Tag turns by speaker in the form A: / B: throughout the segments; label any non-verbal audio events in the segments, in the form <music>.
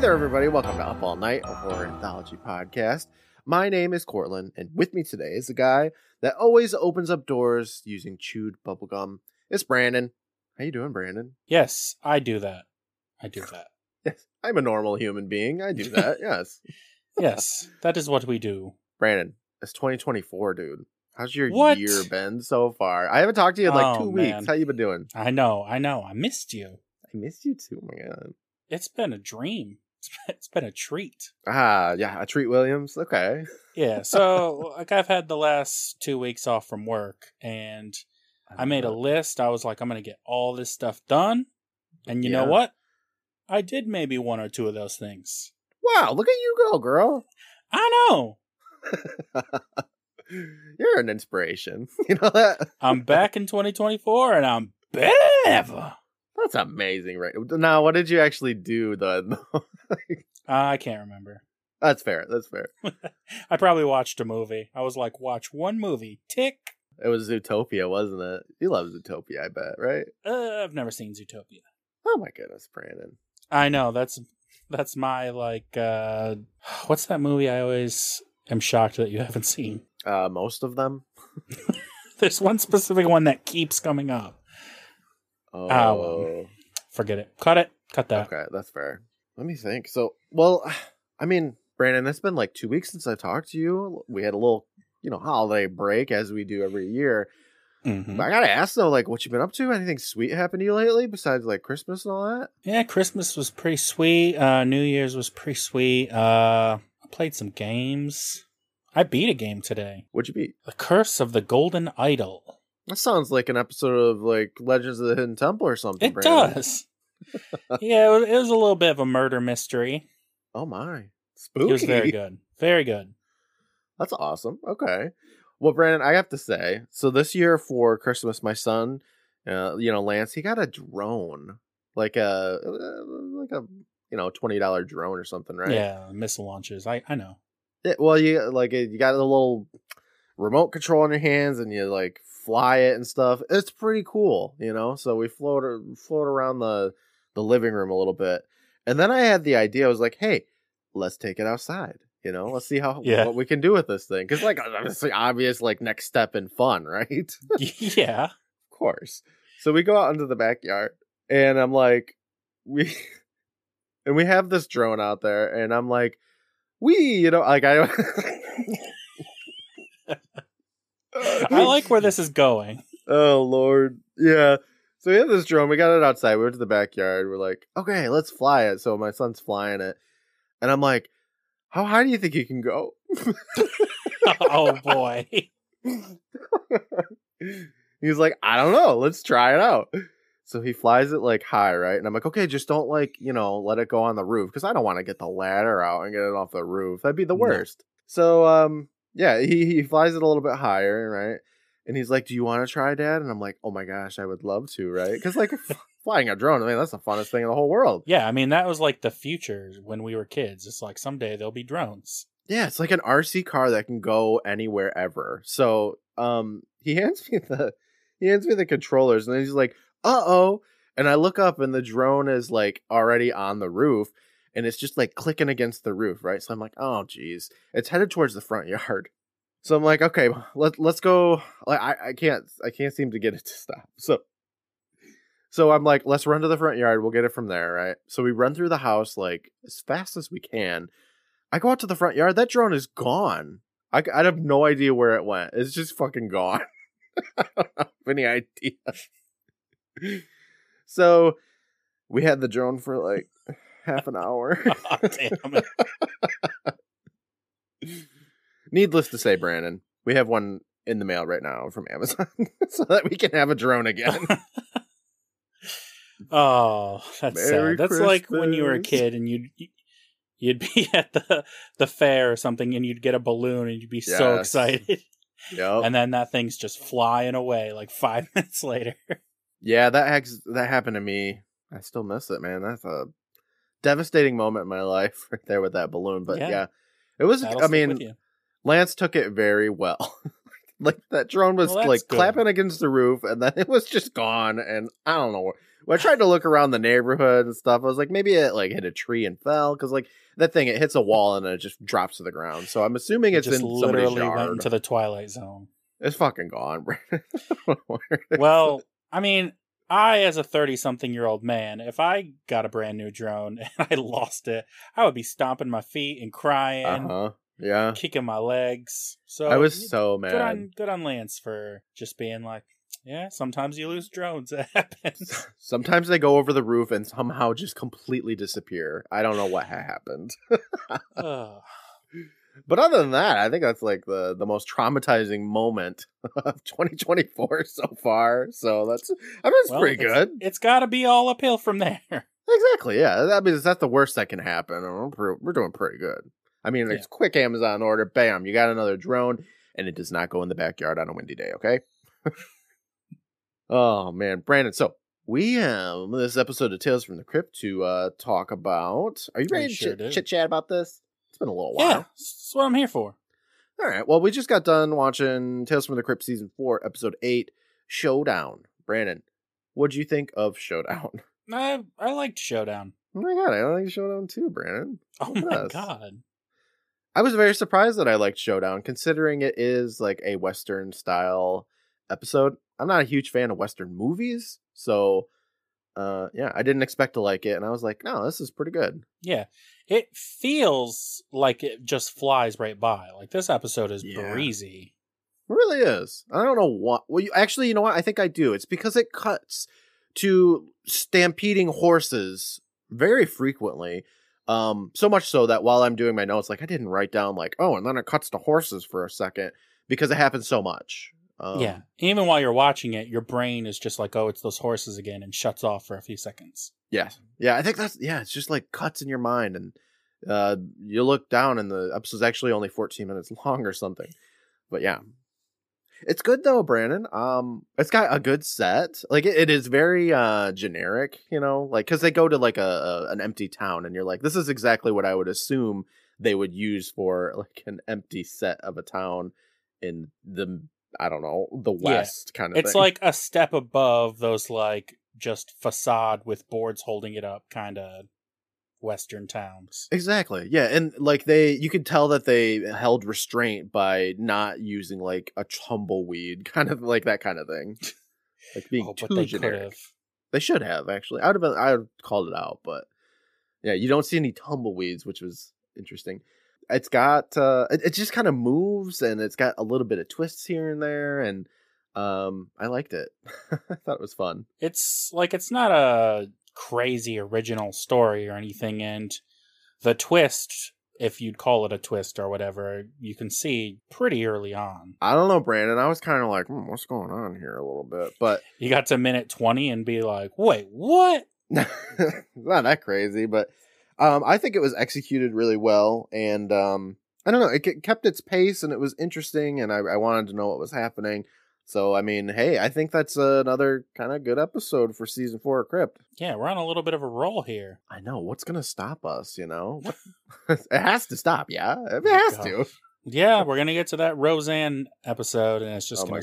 A: there, everybody. Welcome to Up All Night, a horror anthology podcast. My name is Courtland, and with me today is the guy that always opens up doors using chewed bubblegum. It's Brandon. How you doing, Brandon?
B: Yes, I do that. I do that. <laughs>
A: Yes, I'm a normal human being. I do that. <laughs> yes.
B: Yes, that is what we do.
A: Brandon, it's 2024, dude. How's your
B: What?
A: year been so far? I haven't talked to you in like
B: Oh,
A: two
B: man.
A: weeks. How you been doing?
B: I know, I know. I missed you.
A: I missed you too. My god.
B: It's been a dream. <laughs> It's been, a treat.
A: Ah, yeah, a treat Williams. Okay.
B: Yeah. So, <laughs> like, I've had the last two weeks off from work, and I made a list. I was like, I'm going to get all this stuff done. And you know what? I did maybe one or two of those things.
A: Wow, look at you go, girl.
B: I know. <laughs>
A: You're an inspiration. You know that?
B: I'm back in 2024, and I'm better than ever.
A: That's amazing, right? Now, what did you actually do then?
B: I can't remember.
A: That's fair. That's fair. <laughs>
B: I probably watched a movie. I was like, watch one movie. Tick.
A: It was Zootopia, wasn't it? You love Zootopia, I bet, right?
B: Uh, I've never seen Zootopia.
A: Oh my goodness, Brandon.
B: I know that's that's my like. uh What's that movie? I always am shocked that you haven't seen.
A: Uh, most of them. <laughs>
B: There's one specific one that keeps coming up.
A: Oh,
B: well. Forget it. Cut it. Cut that.
A: okay, that's fair. Let me think. So, well, <sighs> I mean, Brandon, it's been like two weeks since I talked to you. We had a little, you know, holiday break as we do every year.
B: Mhm.
A: But I gotta ask though, like, what you been up to? Anything sweet happened to you lately besides like Christmas and all that?
B: Yeah, Christmas was pretty sweet. Uh New Year's was pretty sweet. Uh I played some games. I beat a game today.
A: What'd you beat?
B: The Curse of the Golden Idol.
A: That sounds like an episode of like Legends of the Hidden Temple or something.
B: It
A: Brandon.
B: does. <laughs> yeah, it was, it was a little bit of a murder mystery.
A: Oh my, spooky!
B: It was very good. Very good.
A: That's awesome. Okay. Well, Brandon, I have to say, so this year for Christmas, my son, uh, you know, Lance, he got a drone, like a uh, like a you know twenty dollar drone or something, right?
B: Yeah, missile launches. I, I know.
A: It- well, you like you got a little remote control in your hands, and you like fly it and stuff. It's pretty cool, you know. So we float float around the the living room a little bit, and then I had the idea. I was like, hey, let's take it outside. You know, let's see how <laughs>
B: Yeah.
A: what we can do with this thing. Because like the obvious like next step in fun, <laughs> right? <laughs>
B: Yeah, of
A: course. So we go out into the backyard, and I'm like, we, and we have this drone out there, and I'm like, we, you know, like I. <laughs>
B: I like where this is going.
A: Oh Lord, yeah. So we have this drone. We got it outside. We went to the backyard. We're like, okay, let's fly it. So my son's flying it, and I'm like, how high do you think you can go? <laughs>
B: oh boy. <laughs>
A: He's like, I don't know. Let's try it out. So he flies it like high, right? And I'm like, okay, just don't like, you know, let it go on the roof because I don't want to get the ladder out and get it off the roof. That'd be the
B: No.
A: worst. So, um, yeah, he he flies it a little bit higher, right? And he's like, "Do you want to try, Dad?" And I'm like, "Oh my gosh, I would love to, right?" Because like <laughs> flying a drone, I mean, that's the funnest thing in the whole world.
B: Yeah, I mean that was like the future when we were kids. It's like someday there'll be drones.
A: Yeah, it's like an RC car that can go anywhere ever. So, um, he <laughs> hands me the he hands me the controllers, and then he's like, "Uh oh!" And I look up, and the drone is like already on the roof, and it's just like clicking against the roof, right? So I'm like, "Oh, geez," it's headed towards the front yard. <laughs> So I'm like, "Okay, let let's go." Like, I I can't I can't seem to get it to stop. <laughs> So. So I'm like, let's run to the front yard. We'll get it from there, right? So we run through the house like as fast as we can. I go out to the front yard. That drone is gone. I, I have no idea where it went. It's just fucking gone. <laughs> I don't have any idea. so we had the drone for like half an hour. <laughs>
B: Oh, damn it.
A: Needless to say, Brandon, we have one in the mail right now from Amazon <laughs> so that we can have a drone again. <laughs>
B: Oh, that's
A: Merry
B: sad. That's like when you were a kid and you'd you'd be at the the fair or something and you'd get a balloon and you'd be so excited.
A: yep.
B: And then that thing's just flying away like five minutes later.
A: Yeah, that ex- that happened to me. I still miss it, man. That's a devastating moment in my life <laughs> right there with that balloon. But yeah,
B: Yeah.
A: it was.
B: That'll
A: I mean. Lance took it very well. <laughs> like that drone was
B: Well,
A: like
B: good.
A: clapping against the roof, and then <laughs> it was just gone. And I don't know. I tried to look around the neighborhood and stuff. I was like, maybe it like hit a tree and fell because like that thing it hits a wall and then it just drops to the ground. So I'm assuming it's
B: just
A: in
B: literally went into the twilight zone.
A: It's fucking gone.
B: Well, I mean, I as a thirty-something-year-old man, if I got a brand new drone <laughs> and I lost it, I would be stomping my feet and crying,
A: uh huh. Yeah,
B: kicking my legs. So
A: I was so mad.
B: good on good on Lance for just being like, yeah, sometimes you lose drones. <laughs> It happens.
A: Sometimes they go over the roof and somehow just completely disappear. I don't know what happened. <laughs> But other than that, I think that's like the the most traumatizing moment <laughs> of 2024 so far. So that's I mean it's
B: Well,
A: pretty
B: it's-
A: good.
B: It's got to be all uphill from there. <laughs>
A: Exactly. Yeah. That means that's the worst that can happen. We're, we're doing pretty good. I mean, it's quick Amazon order. Bam, you got another drone, and it does not go in the backyard on a windy day. Okay. <laughs> oh man, Brandon. So we have this episode of Tales from the Crypt to uh talk about. Are you
B: I
A: ready to
B: sure do.
A: chit chat about this? Been a little while.
B: Yeah, that's what I'm here for.
A: All right. Well, we just got done watching Tales from the Crypt season four, episode eight, Showdown. Brandon, what'd you think of Showdown? <laughs>
B: I I liked Showdown.
A: Oh my god, I like Showdown too, Brandon.
B: Oh
A: Yes.
B: my god.
A: I was very surprised that I liked Showdown, considering it is like a Western style episode. I'm not a huge fan of Western movies, so uh yeah, I didn't expect to like it, and I was like, no, this is pretty good.
B: Yeah. It feels like it just flies right by. Like this episode is
A: Yeah.
B: breezy.
A: It really is. I don't know what. Well, you, actually, you know what? I think I do. It's because it cuts to stampeding horses very frequently. Um, so much so that while I'm doing my notes, like I didn't write down like, oh, and then it cuts to horses for a second because it happens so much. Um,
B: yeah. Even while you're watching it, your brain is just like, oh, it's those horses again and shuts off for a few seconds.
A: Yeah. Yeah. I think that's yeah. It's just like cuts in your mind, and uh, you look down, and the episode's actually only 14 minutes <laughs> long or something. But yeah, it's good though, Brandon. Um, it's got a good set. Like it, it is very uh generic, you know, like because they go to like a, a an empty town, and you're like, this is exactly what I would assume they would use for like an empty set of a town in the I don't know the
B: Yeah.
A: west kind of.
B: It's
A: thing.
B: like a step above those like just facade with boards holding it up kind of western towns.
A: Exactly. Yeah, and like they you could tell that they held restraint by not using like a tumbleweed, <laughs> kind of like that kind of thing. Like <laughs> being
B: Oh,
A: too
B: they
A: generic. They should have actually. I would have been I would have called it out, but yeah, you don't see any tumbleweeds, which was interesting. It's got uh it, it just kind of moves and it's got a little bit of twists here and there and um I liked it. <laughs> I thought it was fun.
B: It's like it's not a crazy original story or anything, and the twist, if you'd call it a twist or whatever, you can see pretty early on.
A: I don't know, Brandon. I was kind of like, hmm, what's going on here a little bit, but
B: You got to minute twenty and be like, "Wait, what?" <laughs>
A: not that crazy, but um, I think it was executed really well, and um, I don't know, it kept its pace, and it was interesting, and I, I wanted to know what was happening. So, I mean, hey, I think that's another kind of good episode for season four of Crypt.
B: Yeah, we're on a little bit of a roll here.
A: I know what's gonna stop us, you know. <laughs> it has to stop, yeah. It has
B: God.
A: to.
B: Yeah, we're gonna get to that Roseanne episode, and it's just
A: Oh
B: gonna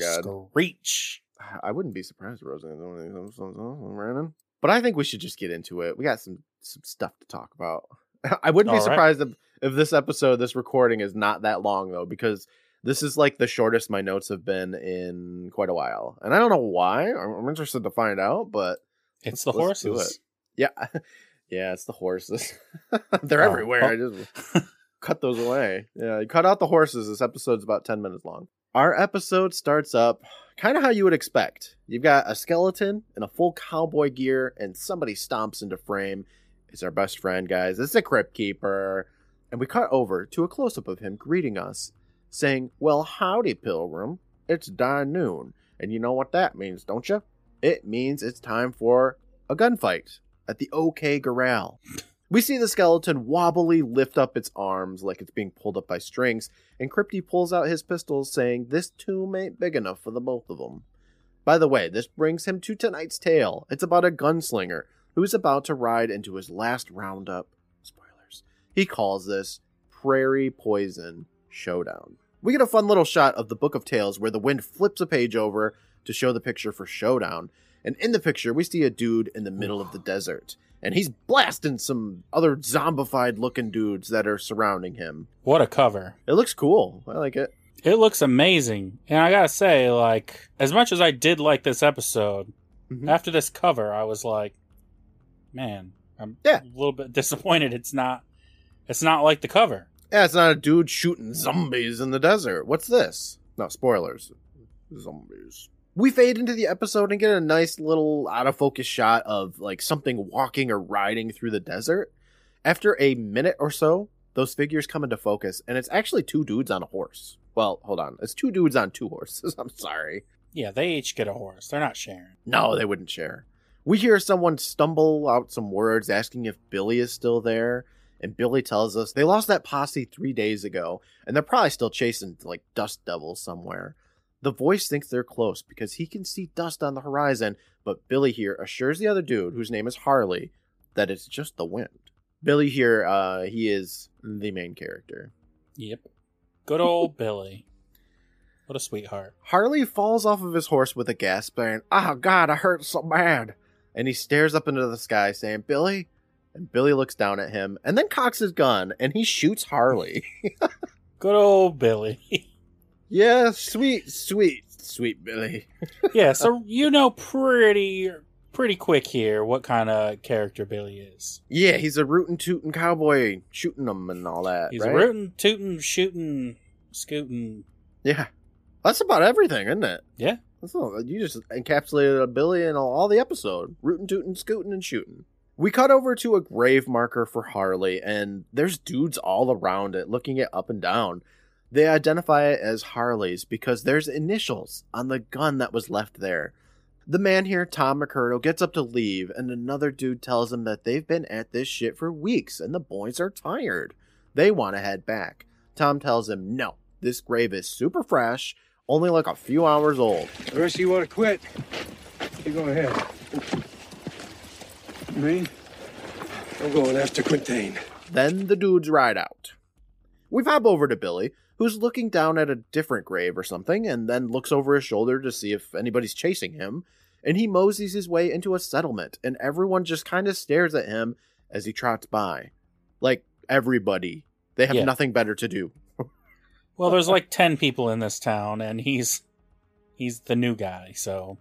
B: screech.
A: I wouldn't be surprised if Roseanne's one of these episodes, huh, Brandon. But I think we should just get into it. We got some some stuff to talk about. <laughs> I wouldn't be
B: All right.
A: surprised if, if this episode, this recording, is not that long though, because this is like the shortest my notes have been in quite a while, and I don't know why. I'm, I'm interested to find out, but
B: It's the horses.
A: yeah, <laughs> yeah, it's the horses. <laughs> They're
B: Oh,
A: everywhere.
B: oh.
A: I just cut those away. Yeah, you cut out the horses. This episode's about 10 minutes long. Our episode starts up kind of how you would expect. You've got a skeleton in a full cowboy gear, and somebody stomps into frame. It's our best friend, guys. It's the Crypt Keeper. And we cut over to a close up of him greeting us, saying, Well, howdy, Pilgrim. It's die noon. And you know what that means, don't you? It means it's time for a gunfight at the OK Corral. We see the skeleton wobbly lift up its arms like it's being pulled up by strings, and Crypty pulls out his pistols, saying, This tomb ain't big enough for the both of them. By the way, this brings him to tonight's tale. It's about a gunslinger who is about to ride into his last roundup. Spoilers. He calls this Prairie Poison Showdown. We get a fun little shot of the Book of Tales where the wind flips a page over to show the picture for Showdown. And in the picture, we see a dude in the middle of the desert. And he's blasting some other zombified looking dudes that are surrounding him.
B: What a cover.
A: It looks cool. I like it.
B: It looks amazing. And I gotta say, like, as much as I did like this episode,
A: Mhm.
B: after this cover, I was like, man, I'm
A: Yeah.
B: a little bit <laughs> disappointed it's not it's not like the cover.
A: Yeah, it's not a dude shooting zombies in the desert. What's this? No, spoilers. Zombies. We fade into the episode and get a nice little out of focus shot of like something walking or riding through the desert. After a minute or so, those figures come into focus, and it's actually two dudes on a horse. Well, hold on. It's two dudes on two horses. <laughs> I'm sorry.
B: Yeah, they each get a horse. They're not sharing.
A: No, they wouldn't share. We hear someone stumble out some words asking if Billy is still there, and Billy tells us they lost that posse three days ago, and they're probably still chasing like dust devils somewhere. The voice thinks they're close because he can see dust on the horizon, but Billy here assures the other dude, whose name is Harley, that it's just the wind. Billy here, uh, he is the main character.
B: Yep. Good old Billy. What a sweetheart.
A: Harley falls off of his horse with a gasp, saying, Oh God, I hurt so bad. And he stares up into the sky, saying, Billy? And Billy looks down at him and then cocks his gun and he shoots Harley. <laughs>
B: Good old Billy.
A: yeah, sweet, sweet, sweet Billy. <laughs>
B: yeah, so you know pretty pretty quick here what kind of character Billy is.
A: Yeah, he's a rootin' tootin' cowboy shooting them and all that.
B: He's
A: right?
B: a rootin', tootin', shootin', scootin'.
A: Yeah. That's about everything, isn't it?
B: Yeah.
A: That's all. You just encapsulated a Billy in all, all the episode. Rootin', tootin', scootin', and shootin'. We cut over to a grave marker for Harley, and there's dudes all around it looking it up and down. They identify it as Harley's because there's initials on the gun that was left there. The man here, Tom McMurdo, gets up to leave, and another dude tells him that they've been at this shit for weeks and the boys are tired. They want to head back. Tom tells him, no, this grave is super fresh, only like a few hours old.
C: The rest of you want to quit? You go ahead. Me? I'm going after Quintain.
A: Then the dudes ride out. We hop over to Billy, who's looking down at a different grave or something, and then looks over his shoulder to see if anybody's chasing him. And he moseys his way into a settlement, and everyone just kind of stares at him as he trots by. Like everybody. They have
B: Yeah.
A: nothing better to do.
B: Well, there's like 10 people in this town and he's he's the new guy, so.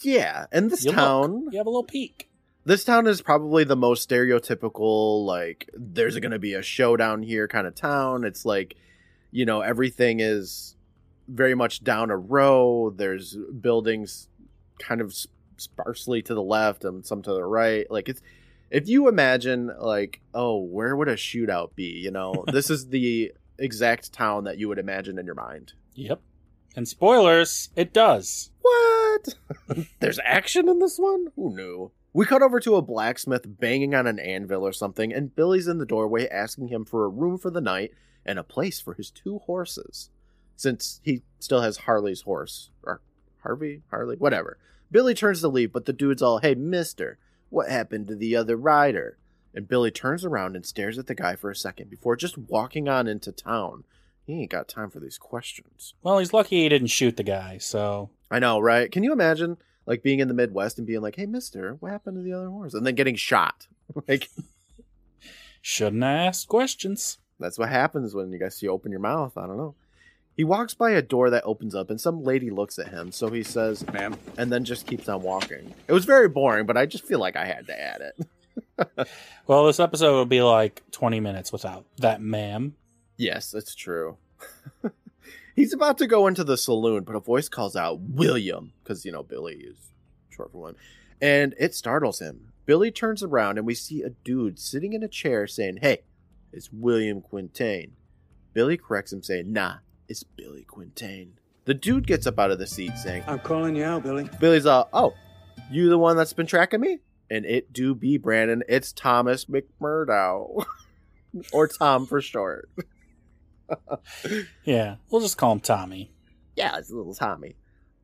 A: Yeah, and this
B: you look.
A: town
B: you have a little peek.
A: this town is probably the most stereotypical like there's going to be a showdown here kind of town. It's like you know everything is very much down a row. There's buildings kind of sparsely to the left and some to the right. Like it's if you imagine like oh where would a shootout be you know? <laughs> This is the exact town that you would imagine in your mind
B: Yep. And spoilers, it does.
A: What? <laughs> There's action in this one? Who knew? We cut over to a blacksmith banging on an anvil or something, and Billy's in the doorway asking him for a room for the night and a place for his two horses. Since he still has Harley's horse. Or Harvey? Harley? Whatever. Billy turns to leave, but the dude's all, hey, mister, what happened to the other rider? And Billy turns around and stares at the guy for a second before just walking on into town. He ain't got time for these questions.
B: Well, he's lucky he didn't shoot the guy, so
A: I know, right? Can you imagine like being in the Midwest and being like, "Hey, Mister, what happened to the other horse?" and then getting shot? <laughs> like
B: shouldn't I ask questions.
A: that's what happens when you guys you open your mouth. I don't know. He walks by a door that opens up, and some lady looks at him. So he says,
C: Ma'am.
A: and then just keeps on walking. It was very boring, but I just feel like I had to add it. <laughs> <laughs>
B: Well, this episode will be like 20 minutes without that ma'am.
A: Yes, that's true. <laughs> He's about to go into the saloon, but a voice calls out William because you know Billy is short for one, and it startles him. Billy turns around and we see a dude sitting in a chair saying, "Hey, it's William Quintain." Billy corrects him, saying, "Nah, it's Billy Quintain." The dude gets up out of the seat, saying,
C: I'm calling you out, Billy.
A: Billy's all, "Oh, you the one that's been tracking me?" And it do be Brandon. It's Thomas McMurdo, <laughs> or Tom for short.
B: Yeah, we'll just call him Tommy.
A: Yeah, it's little Tommy.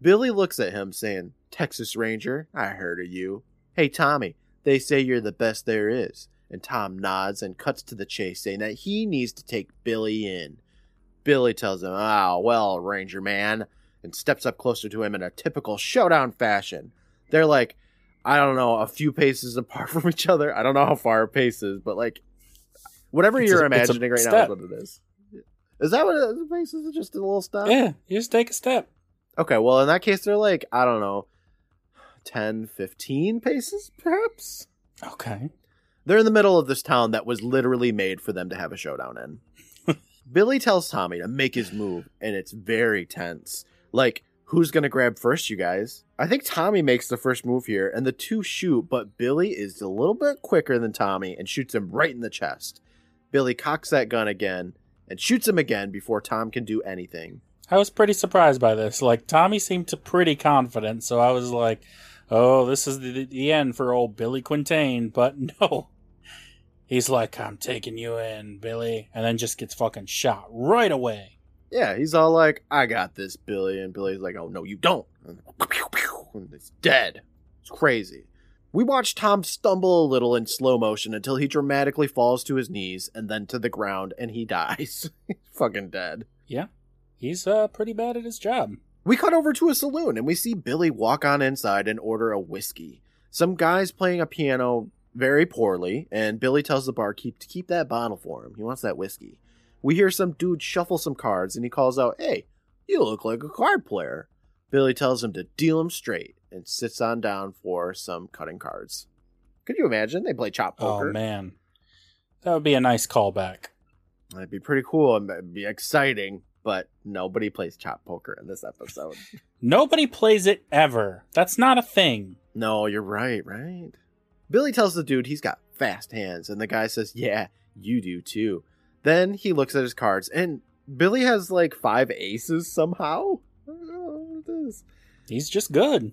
A: Billy looks at him saying, Texas Ranger, I heard of you. Hey, Tommy, they say you're the best there is. And Tom nods and cuts to the chase, saying that he needs to take Billy in. Billy tells him, Ah, well, Ranger man, and steps up closer to him in a typical showdown fashion. They're like, I don't know, a few paces <laughs> apart from each other. I don't know how far a pace is, but like, whatever
B: It's
A: you're
B: a-
A: imagining right now is what it is. Is that what it is? A pace is just a little step?
B: Yeah, you just take a step.
A: Okay, well, in that case, they're like, I don't know, 10, 15 paces, perhaps?
B: Okay.
A: They're in the middle of this town that was literally made for them to have a showdown in. <laughs> Billy tells Tommy to make his move, and it's very tense. Like, who's going to grab first, you guys? I think Tommy makes the first move here, and the two shoot, but Billy is a little bit quicker than Tommy and shoots him right in the chest. Billy cocks that gun again and shoots him again before Tom can do anything.
B: I was pretty surprised by this. Like Tommy seemed to pretty confident, so I was like, "Oh, this is the, the end for old Billy Quintain." But <laughs> no, he's like, "I'm taking you in, Billy," and then just gets fucking shot right away.
A: Yeah, he's all like, I got this, Billy. And Billy's like, oh, no, you don't. And <laughs> it's dead. It's crazy. We watch Tom stumble a little in slow motion until he dramatically falls to his knees and then to the ground and he <laughs> dies. he's fucking dead.
B: Yeah, he's uh pretty bad at his job.
A: We cut over to a saloon and we see Billy walk on inside and order a whiskey. Some guy's playing a piano very poorly, and Billy tells the barkeep to keep that bottle for him. He wants that whiskey. We hear some dude shuffle some cards and he calls out, Hey, you look like a card player. Billy tells him to deal him straight and sits on down for some cutting cards. Could you imagine? They play chop oh, poker.
B: Oh man, that would be a nice callback.
A: That'd be pretty cool and it'd be exciting, but nobody plays chop poker in this episode. <laughs>
B: Nobody plays it ever. That's not a thing.
A: No, you're right, right? Billy tells the dude he's got fast hands, and the guy says, Yeah, you do too. Then he looks at his cards, and Billy has like five aces somehow. I don't know what it is.
B: He's just good.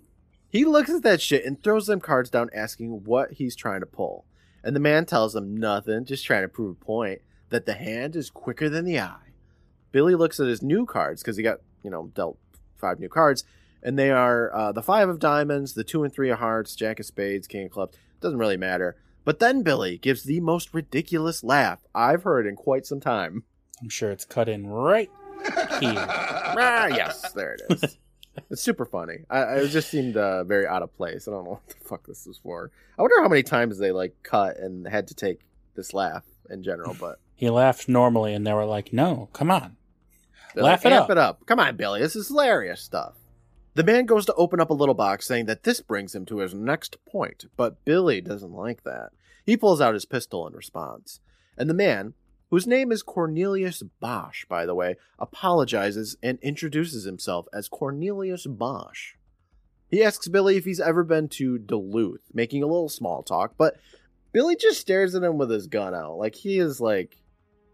A: He looks at that shit and throws them cards down, asking what he's trying to pull. And the man tells him nothing, just trying to prove a point that the hand is quicker than the eye. Billy looks at his new cards because he got, you know, dealt five new cards, and they are uh, the five of diamonds, the two and three of hearts, jack of spades, king of clubs. Doesn't really matter. But then Billy gives the most ridiculous laugh I've heard in quite some time.
B: I'm sure it's cut in right here. <laughs>
A: ah, yes, there it is. <laughs> it's super funny. I, it just seemed uh, very out of place. I don't know what the fuck this was for. I wonder how many times they like cut and had to take this laugh in general. But
B: He laughed normally, and they were like, "No, come on."
A: they're
B: Laugh
A: like,
B: it
A: "Amp
B: up."
A: it up. Come on, Billy. This is hilarious stuff. The man goes to open up a little box, saying that this brings him to his next point. But Billy doesn't like that. He pulls out his pistol in response, and the man. Whose name is Cornelius Bosch, by the way, apologizes and introduces himself as Cornelius Bosch. He asks Billy if he's ever been to Duluth, making a little small talk, but Billy just stares at him with his gun out. Like he is like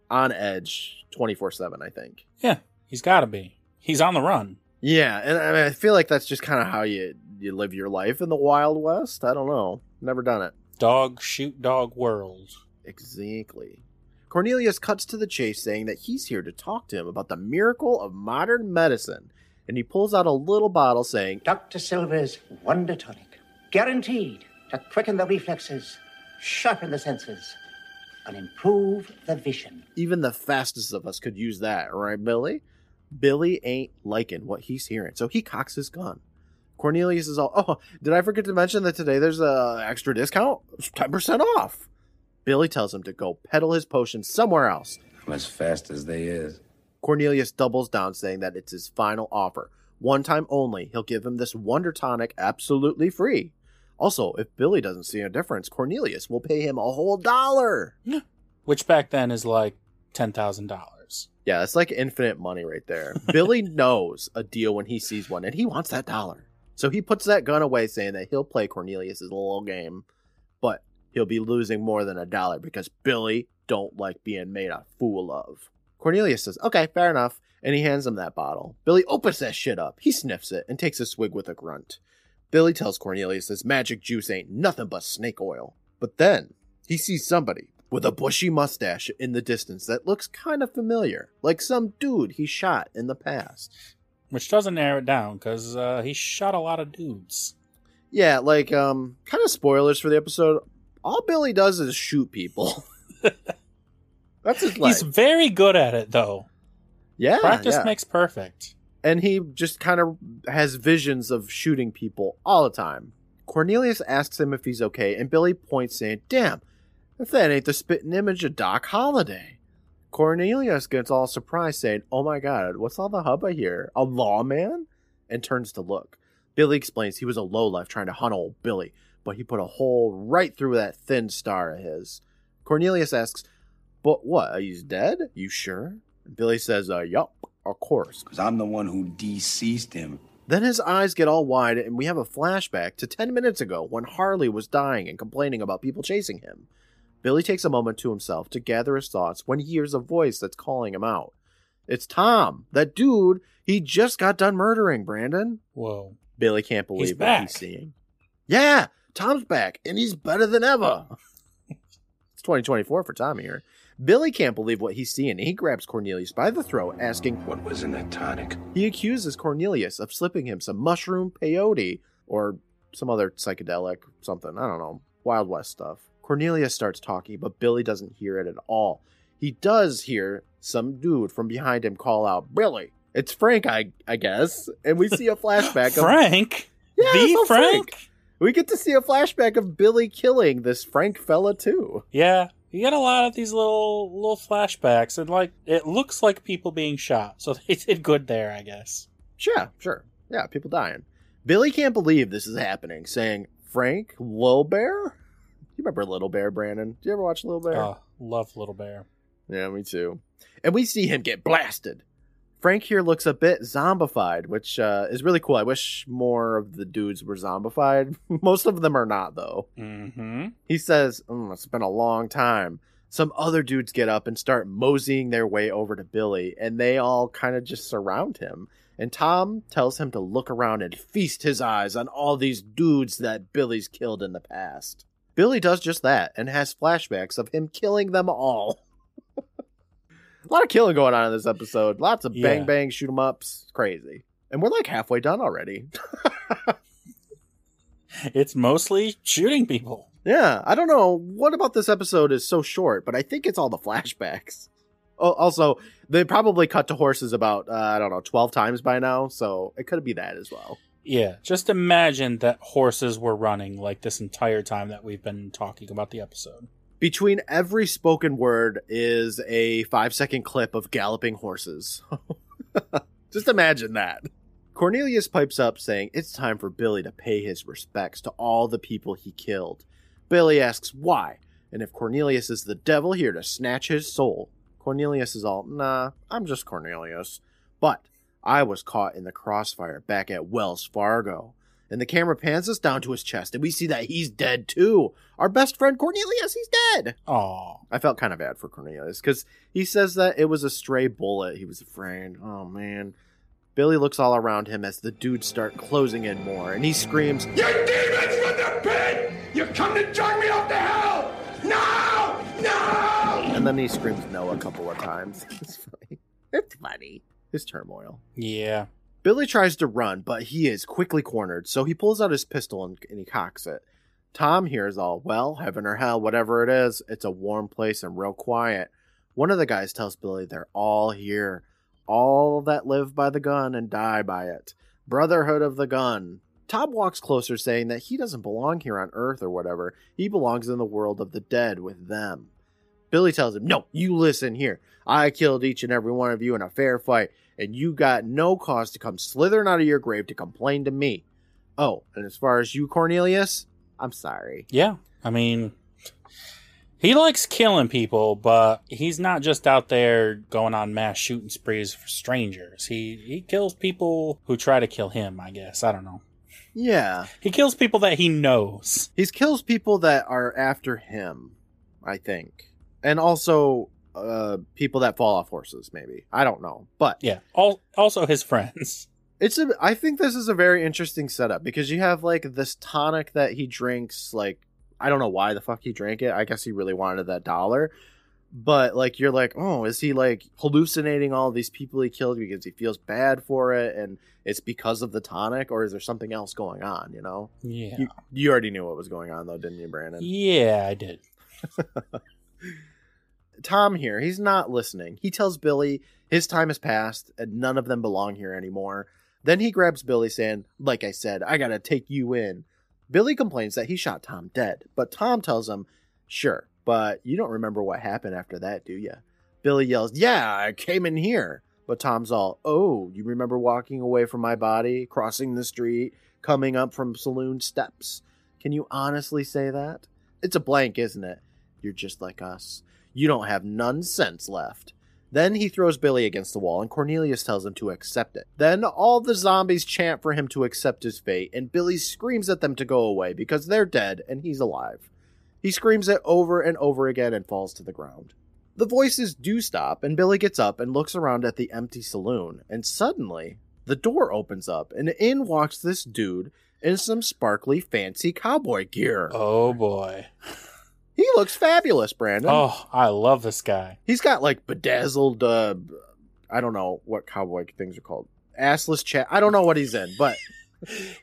A: on edge 24/7, I think.
B: Yeah, he's got to be. He's on the run.
A: Yeah, and I, mean, I feel like that's just kind of how you you live your life in the Wild West. I don't know. Never done it.
B: Dog shoot dog world.
A: Exactly. Cornelius cuts to the chase saying that he's here to talk to him about the miracle of modern medicine, and he pulls out a little bottle saying,
D: Dr. Silver's Wonder Tonic. Guaranteed to quicken the reflexes, sharpen the senses, and improve the vision.
A: even the fastest of us could use that, right, Billy? Billy ain't liking what he's hearing, so he cocks his gun. Cornelius is all, oh, did I forget to mention that today there's a extra discount? 10% off. Billy tells him to go peddle his potion somewhere else.
E: I'm as fast as they is.
A: Cornelius doubles down, saying that it's his final offer. One time only, he'll give him this wonder tonic absolutely free. Also, if Billy doesn't see a difference, Cornelius will pay him a whole dollar.
B: Which back then is like ten thousand dollars.
A: Yeah, it's like infinite money right there. Billy <laughs> knows a deal when he sees one, and he wants that dollar. So he puts that gun away, saying that he'll play Cornelius's little game, but he'll be losing more than a dollar because Billy don't like being made a fool of. Cornelius says, "Okay, fair enough," and he hands him that bottle. Billy opens that shit up. He sniffs it and takes a swig with a grunt. Billy tells Cornelius this magic juice ain't nothing but snake oil. But then he sees somebody with a bushy mustache in the distance that looks kind of familiar, like some dude he shot in the past.
B: Which doesn't narrow it down because uh, he shot a lot of dudes.
A: Yeah, like um kind of spoilers for the episode. All Billy does is shoot people. <laughs> That's his life.
B: He's very good at it though.
A: yeah,
B: Practice
A: yeah.
B: makes perfect.
A: And he just kind of has visions of shooting people all the time. Cornelius asks him if he's okay, and Billy points, saying, Damn, if that ain't the spitting image of Doc Holliday. Cornelius gets all surprised, saying, Oh my god, what's all the hubba here? A lawman? And turns to look. Billy explains he was a lowlife trying to hunt old Billy, but he put a hole right through that thin star of his. Cornelius asks, But what, he's dead? You sure? And Billy says, uh, yup, of course.
E: Because I'm the one who deceased him.
A: Then his eyes get all wide, and we have a flashback to 10 minutes ago when Harley was dying and complaining about people chasing him. Billy takes a moment to himself to gather his thoughts when he hears a voice that's calling him out. It's Tom, that dude he just got done murdering, Brandon.
B: Whoa.
A: Billy can't believe
B: He's
A: what
B: back.
A: he's seeing. Yeah, Tom's back, and he's better than ever. <laughs> it's 2024 for Tom here. Billy can't believe what he's seeing. He grabs Cornelius by the throat, asking,
C: What was in that tonic?
A: He accuses Cornelius of slipping him some mushroom peyote or some other psychedelic something. I don't know. Wild West stuff. Cornelius starts talking, but Billy doesn't hear it at all. He does hear some dude from behind him call out, Billy. It's Frank, I I guess. And we see a flashback of <laughs>
B: Frank?
A: Yeah,
B: the
A: all
B: Frank?
A: We get to see a flashback of Billy killing this Frank fella too.
B: Yeah. You get a lot of these little little flashbacks and like it looks like people being shot. So <laughs> they did good there, I guess.
A: Sure, sure. Yeah, people dying. Billy can't believe this is happening, saying, Frank, Lil Bear? You remember Little Bear, Brandon? Do you ever watch Little Bear?
B: Oh, love Little Bear.
A: Yeah, me too. And we see him get blasted. Frank here looks a bit zombified, which uh, is really cool. I wish more of the dudes were zombified. <laughs> Most of them are not, though.
B: Mm-hmm.
A: He says, "Mm, It's been a long time. Some other dudes get up and start moseying their way over to Billy, and they all kind of just surround him. And Tom tells him to look around and feast his eyes on all these dudes that Billy's killed in the past. Billy does just that and has flashbacks of him killing them all. <laughs> a lot of killing going on in this episode. Lots of bang
B: Yeah.
A: bang shoot 'em ups. Crazy. And we're like halfway done already. <laughs>
B: It's mostly shooting people.
A: Yeah, I don't know what about this episode is so short, but I think it's all the flashbacks. Oh, also, they probably cut to horses about uh, I don't know twelve times by now, so it could be that as well.
B: Yeah. Just imagine that horses were running like this entire time that we've been talking about the episode.
A: Between every spoken word is a five second clip of galloping horses. <laughs> Just imagine that. Cornelius pipes up saying it's time for Billy to pay his respects to all the people he killed. Billy asks why, and if Cornelius is the devil here to snatch his soul. Cornelius is all, nah, I'm just Cornelius. But I was caught in the crossfire back at Wells Fargo. And the camera pans us down to his chest, and we see that he's dead too. Our best friend Cornelius, he's dead.
B: Oh.
A: I felt kind of bad for Cornelius because he says that it was a stray bullet. He was afraid. Oh man. Billy looks all around him as the dudes start closing in more, and he screams,
C: You demons from the pit! You come to drag me off to hell! No! No!
A: and then he screams no a couple of times. <laughs> It's funny. It's funny. His turmoil.
B: Yeah.
A: Billy tries to run, but he is quickly cornered, so he pulls out his pistol and, and he cocks it. Tom hears all, well, heaven or hell, whatever it is, it's a warm place and real quiet. One of the guys tells Billy they're all here, all that live by the gun and die by it. Brotherhood of the gun. Tom walks closer, saying that he doesn't belong here on Earth or whatever. He belongs in the world of the dead with them. Billy tells him, No, you listen here. I killed each and every one of you in a fair fight, and you got no cause to come slithering out of your grave to complain to me. Oh, and as far as you, Cornelius, I'm sorry.
B: Yeah. I mean, he likes killing people, but he's not just out there going on mass shooting sprees for strangers. He he kills people who try to kill him, I guess. I don't know.
A: Yeah.
B: He kills people that he knows.
A: He kills people that are after him, I think. And also uh people that fall off horses maybe. I don't know. But
B: Yeah. All, also his friends. <laughs>
A: it's a I think this is a very interesting setup because you have like this tonic that he drinks like I don't know why the fuck he drank it. I guess he really wanted that dollar. But like you're like, "Oh, is he like hallucinating all these people he killed because he feels bad for it and it's because of the tonic or is there something else going on, you know?"
B: Yeah.
A: You, you already knew what was going on though, didn't you, Brandon?
B: Yeah, I did. <laughs>
A: Tom here, he's not listening. He tells Billy his time has passed and none of them belong here anymore. Then he grabs Billy, saying, Like I said, I gotta take you in. Billy complains that he shot Tom dead, but Tom tells him, Sure, but you don't remember what happened after that, do you? Billy yells, Yeah, I came in here. But Tom's all, Oh, you remember walking away from my body, crossing the street, coming up from saloon steps? Can you honestly say that? It's a blank, isn't it? You're just like us. You don't have none sense left. Then he throws Billy against the wall, and Cornelius tells him to accept it. Then all the zombies chant for him to accept his fate, and Billy screams at them to go away because they're dead and he's alive. He screams it over and over again and falls to the ground. The voices do stop, and Billy gets up and looks around at the empty saloon, and suddenly the door opens up, and in walks this dude in some sparkly, fancy cowboy gear.
B: Oh boy. <laughs>
A: He looks fabulous, Brandon.
B: Oh, I love this guy.
A: He's got like bedazzled, uh, I don't know what cowboy things are called. Assless chat. I don't know what he's in, but <laughs>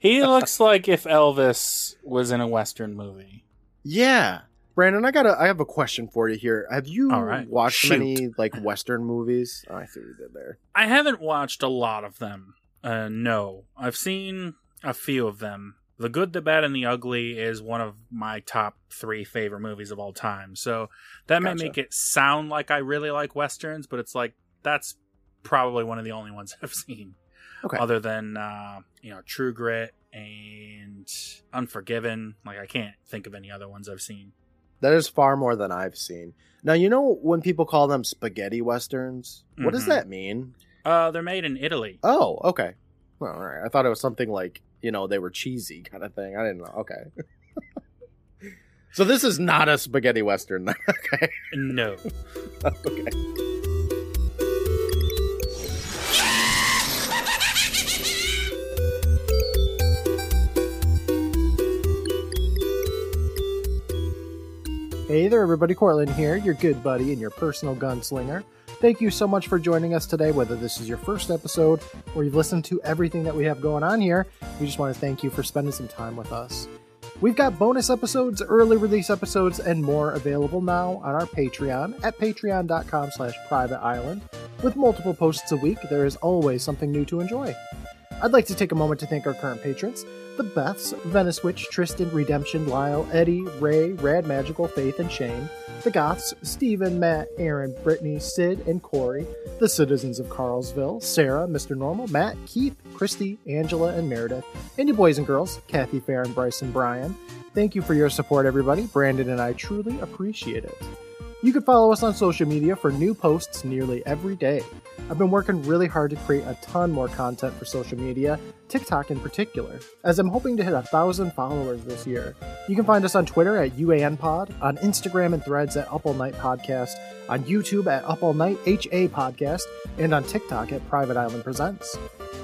B: He looks like if Elvis was in a Western movie.
A: yeah. Brandon, I got to I have a question for you here. Have you
B: right,
A: watched
B: shoot.
A: many <laughs> like Western movies? Oh, I see what you did there.
B: I haven't watched a lot of them. Uh, no, I've seen a few of them. The Good, the Bad, and the Ugly is one of my top three favorite movies of all time. So that may make it sound like I really like westerns, but it's like that's probably one of the only ones <laughs> I've seen.
A: Okay.
B: Other than uh, you know True Grit and Unforgiven, like I can't think of any other ones I've seen.
A: That is far more than I've seen. Now, you know when people call them spaghetti westerns? What does
B: Mhm.
A: that mean?
B: Uh, they're made in Italy.
A: Oh, okay. Well, all right. I thought it was something like, you know, they were cheesy kind of thing. I didn't know. Okay. <laughs> so this is not a spaghetti western. <laughs> okay.
B: No. <laughs>
A: okay.
F: Hey there, everybody. Courtland here, your good buddy and your personal gunslinger. Thank you so much for joining us today, whether this is your first episode or you've listened to everything that we have going on here. We just want to thank you for spending some time with us. We've got bonus episodes, early release episodes, and more available now on our Patreon at patreon.com slash private island. With multiple posts a week, there is always something new to enjoy. I'd like to take a moment to thank our current patrons the Beths, Venice Witch, Tristan, Redemption, Lyle, Eddie, Ray, Rad Magical, Faith, and Shane, the Goths, Stephen, Matt, Aaron, Brittany, Sid, and Corey, the citizens of Carlsville, Sarah, Mr. Normal, Matt, Keith, Christy, Angela, and Meredith, and you boys and girls, Kathy, Fair, and Bryce, and Brian. Thank you for your support, everybody. Brandon and I truly appreciate it. You can follow us on social media for new posts nearly every day. I've been working really hard to create a ton more content for social media, TikTok in particular, as I'm hoping to hit a thousand followers this year. You can find us on Twitter at UANPod, on Instagram and threads at Up All Night Podcast, on YouTube at Up All Night HA Podcast, and on TikTok at Private Island Presents.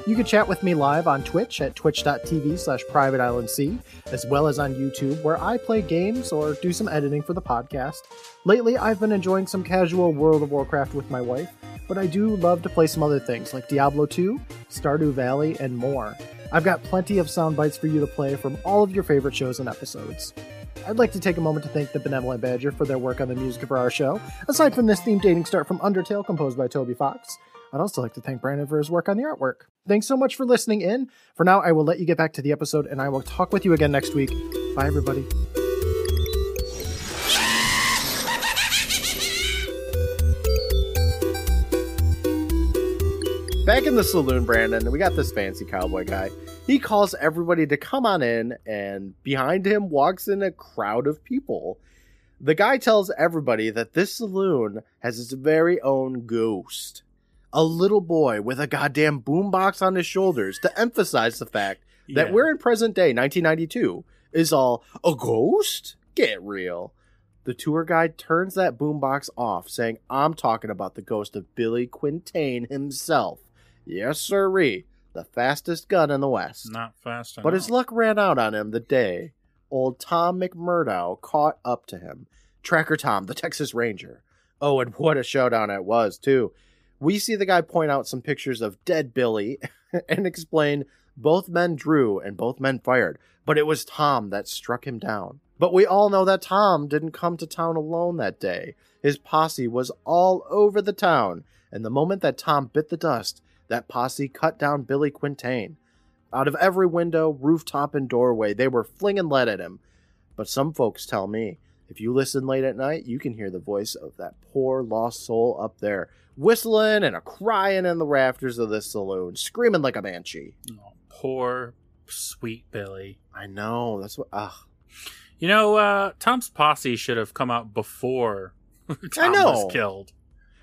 F: You can chat with me live on Twitch at twitch.tv slash privateislandc, as well as on YouTube, where I play games or do some editing for the podcast. Lately, I've been enjoying some casual World of Warcraft with my wife, but I do love to play some other things like Diablo 2, Stardew Valley, and more. I've got plenty of sound bites for you to play from all of your favorite shows and episodes. I'd like to take a moment to thank the Benevolent Badger for their work on the music for our show. Aside from this theme dating start from Undertale, composed by Toby Fox, I'd also like to thank Brandon for his work on the artwork. Thanks so much for listening in. For now, I will let you get back to the episode, and I will talk with you again next week. Bye, everybody.
A: Back in the saloon, Brandon, we got this fancy cowboy guy. He calls everybody to come on in, and behind him walks in a crowd of people. The guy tells everybody that this saloon has its very own ghost. A little boy with a goddamn boombox on his shoulders to emphasize the fact that
B: Yeah.
A: we're in present day 1992 is all a ghost? Get real. The tour guide turns that boombox off, saying, I'm talking about the ghost of Billy Quintain himself. Yes, sirree, the fastest gun in the West.
B: not fast enough.
A: But his luck ran out on him the day old Tom McMurdo caught up to him. Tracker Tom, the Texas Ranger. Oh, and what a showdown it was, too. We see the guy point out some pictures of dead Billy <laughs> and explain both men drew and both men fired, but it was Tom that struck him down. But we all know that Tom didn't come to town alone that day. His posse was all over the town, and the moment that Tom bit the dust, that posse cut down Billy Quintain. Out of every window, rooftop, and doorway, they were flinging lead at him. But some folks tell me if you listen late at night, you can hear the voice of that poor lost soul up there, whistling and a crying in the rafters of this saloon, screaming like a banshee.
B: Oh, poor sweet Billy.
A: I know. That's what. Ugh.
B: You know, uh, Tom's posse should have come out before <laughs> Tom
A: know.
B: was killed.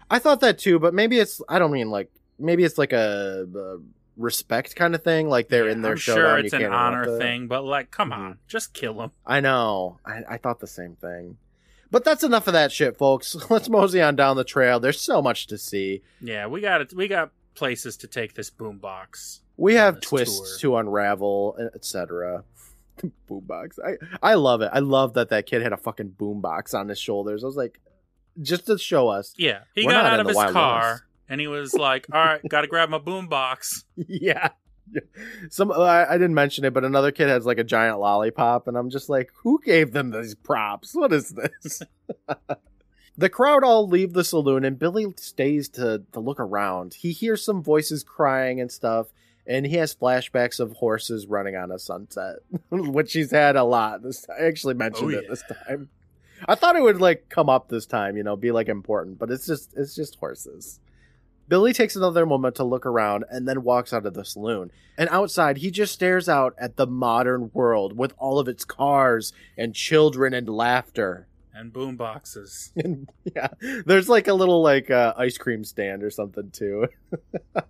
A: I thought that too, but maybe it's. I don't mean like. Maybe it's like a, a respect kind of thing. Like they're
B: Yeah,
A: in their
B: I'm
A: showdown.
B: sure it's an honor thing, but like, come
A: Mhm.
B: on, just kill him.
A: I know. I, I thought the same thing. But that's enough of that shit, folks. <laughs> Let's mosey on down the trail. There's so much to see.
B: Yeah, we got it. We got places to take this boombox.
A: We have twists
B: tour.
A: to unravel, etc. <laughs> boombox. I I love it. I love that that kid had a fucking boombox on his shoulders. I was like, just to show us.
B: Yeah, he got out of his car
A: West.
B: And he was like, "All right, got to grab my boombox." <laughs>
A: yeah. Some uh, I, I didn't mention it, but another kid has like a giant lollipop, and I'm just like, who gave them these props? What is this? <laughs> the crowd all leave the saloon, and Billy stays to to look around. He hears some voices crying and stuff, and he has flashbacks of horses running on a sunset, <laughs> which he's had a lot. This I actually mentioned
B: Oh,
A: it this time. I thought it would like come up this time, you know, be like important, but it's just it's just horses. Billy takes another moment to look around and then walks out of the saloon. And outside, he just stares out at the modern world with all of its cars and children and laughter.
B: And boomboxes. <laughs>
A: And yeah, there's like a little like uh, ice cream stand or something too. <laughs>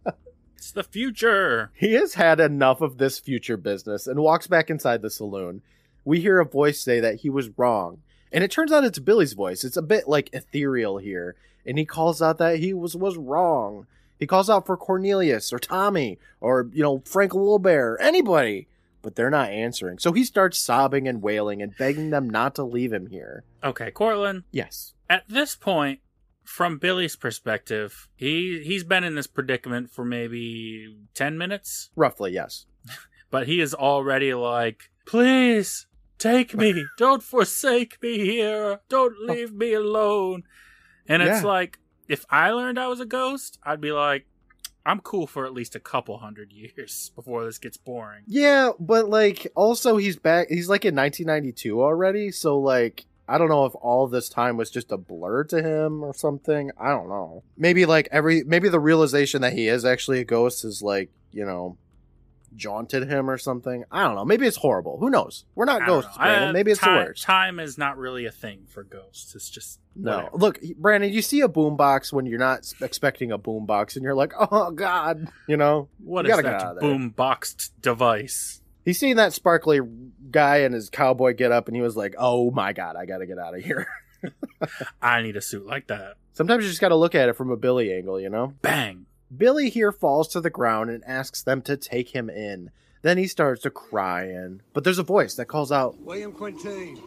B: It's the future.
A: He has had enough of this future business and walks back inside the saloon. We hear a voice say that he was wrong. And it turns out it's Billy's voice. It's a bit like ethereal here. And he calls out that he was was wrong. He calls out for Cornelius or Tommy or, you know, Frank Littlebear, anybody. But they're not answering. So he starts sobbing and wailing and begging them not to leave him here.
B: Okay, Courtland.
A: Yes.
B: At this point, from Billy's perspective, he he's been in this predicament for maybe ten minutes,
A: Roughly, yes. <laughs>
B: but he is already like, "Please take me. <laughs> Don't forsake me here. Don't leave me alone." And it's like, if I learned I was a ghost, I'd be like, "I'm cool for at least a couple hundred <laughs> years before this gets boring."
A: Yeah, but like also he's back he's like in 1992 already, so like I don't know if all this time was just a blur to him or something. I don't know. Maybe like every maybe the realization that he is actually a ghost is like, you know, jaunted him or something. I don't know. Maybe it's horrible. Who knows? We're not ghosts,
B: know.
A: Brandon.
B: I-
A: Maybe it's
B: time,
A: the worst.
B: Time is not really a thing for ghosts. It's just
A: No.
B: whatever.
A: Look, Brandon, you see a boombox when you're not expecting a boombox and you're like, <laughs> "Oh god," you know?
B: What
A: You
B: is
A: gotta
B: that
A: out of there.
B: boom boxed device?
A: He's seen that sparkly guy in his cowboy get up and he was like, "Oh my god, I got to get out of here." <laughs>
B: I need a suit like that.
A: Sometimes you just got to look at it from a Billy angle, you know?
B: Bang.
A: Billy here falls to the ground and asks them to take him in. Then he starts to crying. But there's a voice that calls out,
G: William Quintaine,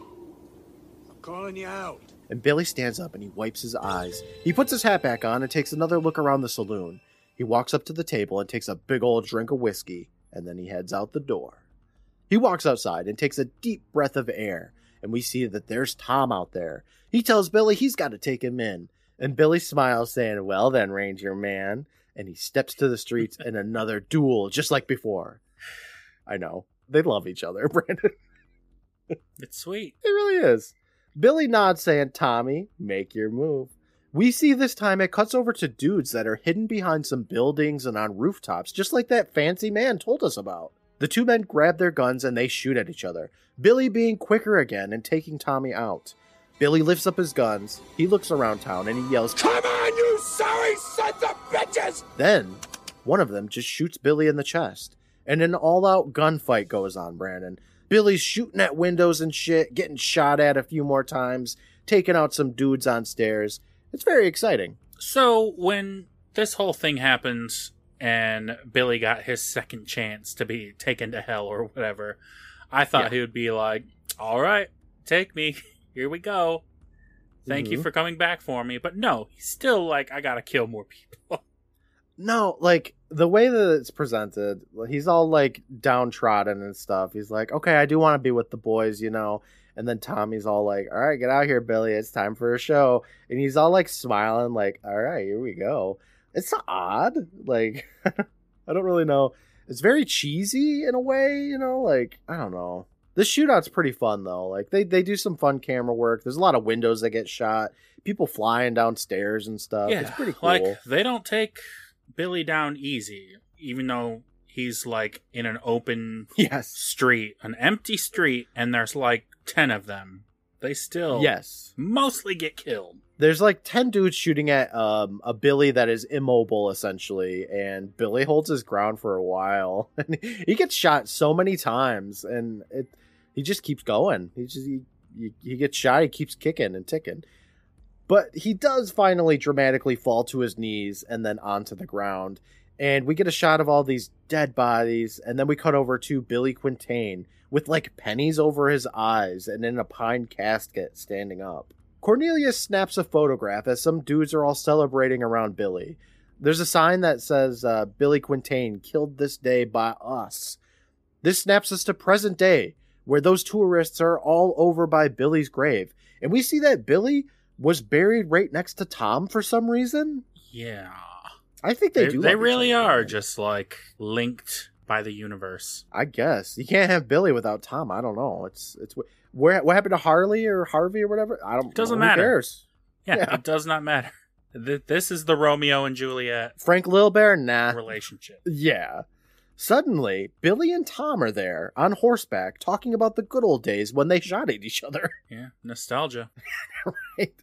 G: I'm calling you out.
A: and Billy stands up and he wipes his eyes. He puts his hat back on and takes another look around the saloon. He walks up to the table and takes a big old drink of whiskey, and then he heads out the door. He walks outside and takes a deep breath of air, and we see that there's Tom out there. He tells Billy he's got to take him in, and Billy smiles, saying, Well then, Ranger Man. And he steps to the streets in another duel, just like before. I know. They love each other, <laughs> Brandon.
B: It's sweet.
A: It really is. Billy nods, saying, Tommy, make your move. We see this time it cuts over to dudes that are hidden behind some buildings and on rooftops, just like that fancy man told us about. The two men grab their guns and they shoot at each other, Billy being quicker again and taking Tommy out. Billy lifts up his guns, he looks around town, and he yells,
C: Come on, you sorry sons of bitches!
A: Then, one of them just shoots Billy in the chest, and an all out gunfight goes on, Brandon. Billy's shooting at windows and shit, getting shot at a few more times, taking out some dudes on stairs. It's very exciting.
B: So when this whole thing happens and Billy got his second chance to be taken to hell or whatever, I thought
A: Yeah.
B: he would be like, "All right, take me. <laughs> Here we go. Thank you
A: Mhm.
B: for coming back for me." But no, he's still like, "I gotta kill more <laughs> people."
A: No, like the way that it's presented, he's all like downtrodden and stuff. He's like, okay, I do want to be with the boys, you know. And then Tommy's all like, "All right, get out here, Billy. It's time for a show." And he's all like smiling, like, "All right, here we go." It's odd, like <laughs> I don't really know. It's very cheesy in a way, you know. Like I don't know. This shootout's pretty fun though. Like they they do some fun camera work. There's a lot of windows that get shot. People flying downstairs and stuff.
B: yeah,
A: it's pretty cool.
B: like they don't take Billy down easy, even though he's like in an open <laughs>
A: yes,
B: street, an empty street, and there's like ten of them. They still
A: yes.
B: mostly get killed.
A: There's like ten dudes shooting at um a Billy that is immobile essentially, and Billy holds his ground for a while. <laughs> And he gets shot so many times, and it he just keeps going. He just he, he, gets shot. He keeps kicking and ticking. But he does finally dramatically fall to his knees and then onto the ground. And we get a shot of all these dead bodies, and then we cut over to Billy Quintaine with like pennies over his eyes and in a pine casket standing up. Cornelius snaps a photograph as some dudes are all celebrating around Billy. There's a sign that says uh, Billy Quintaine killed this day by us. This snaps us to present day, where those tourists are all over by Billy's grave. And we see that Billy was buried right next to Tom for some reason.
B: Yeah,
A: I think they,
B: they,
A: do.
B: they really are just like linked by the universe.
A: I guess you can't have Billy without Tom. I don't know. It's it's where what happened to Harley or Harvey or whatever. I don't. It doesn't
B: matter.
A: cares?
B: Yeah,
A: Yeah.
B: it does not matter. This is the Romeo and Juliet
A: Frank Lilbear, nah.
B: relationship.
A: Yeah. Suddenly, Billy and Tom are there on horseback talking about the good old days when they shot at each other. <laughs>
B: Yeah, nostalgia.
A: right?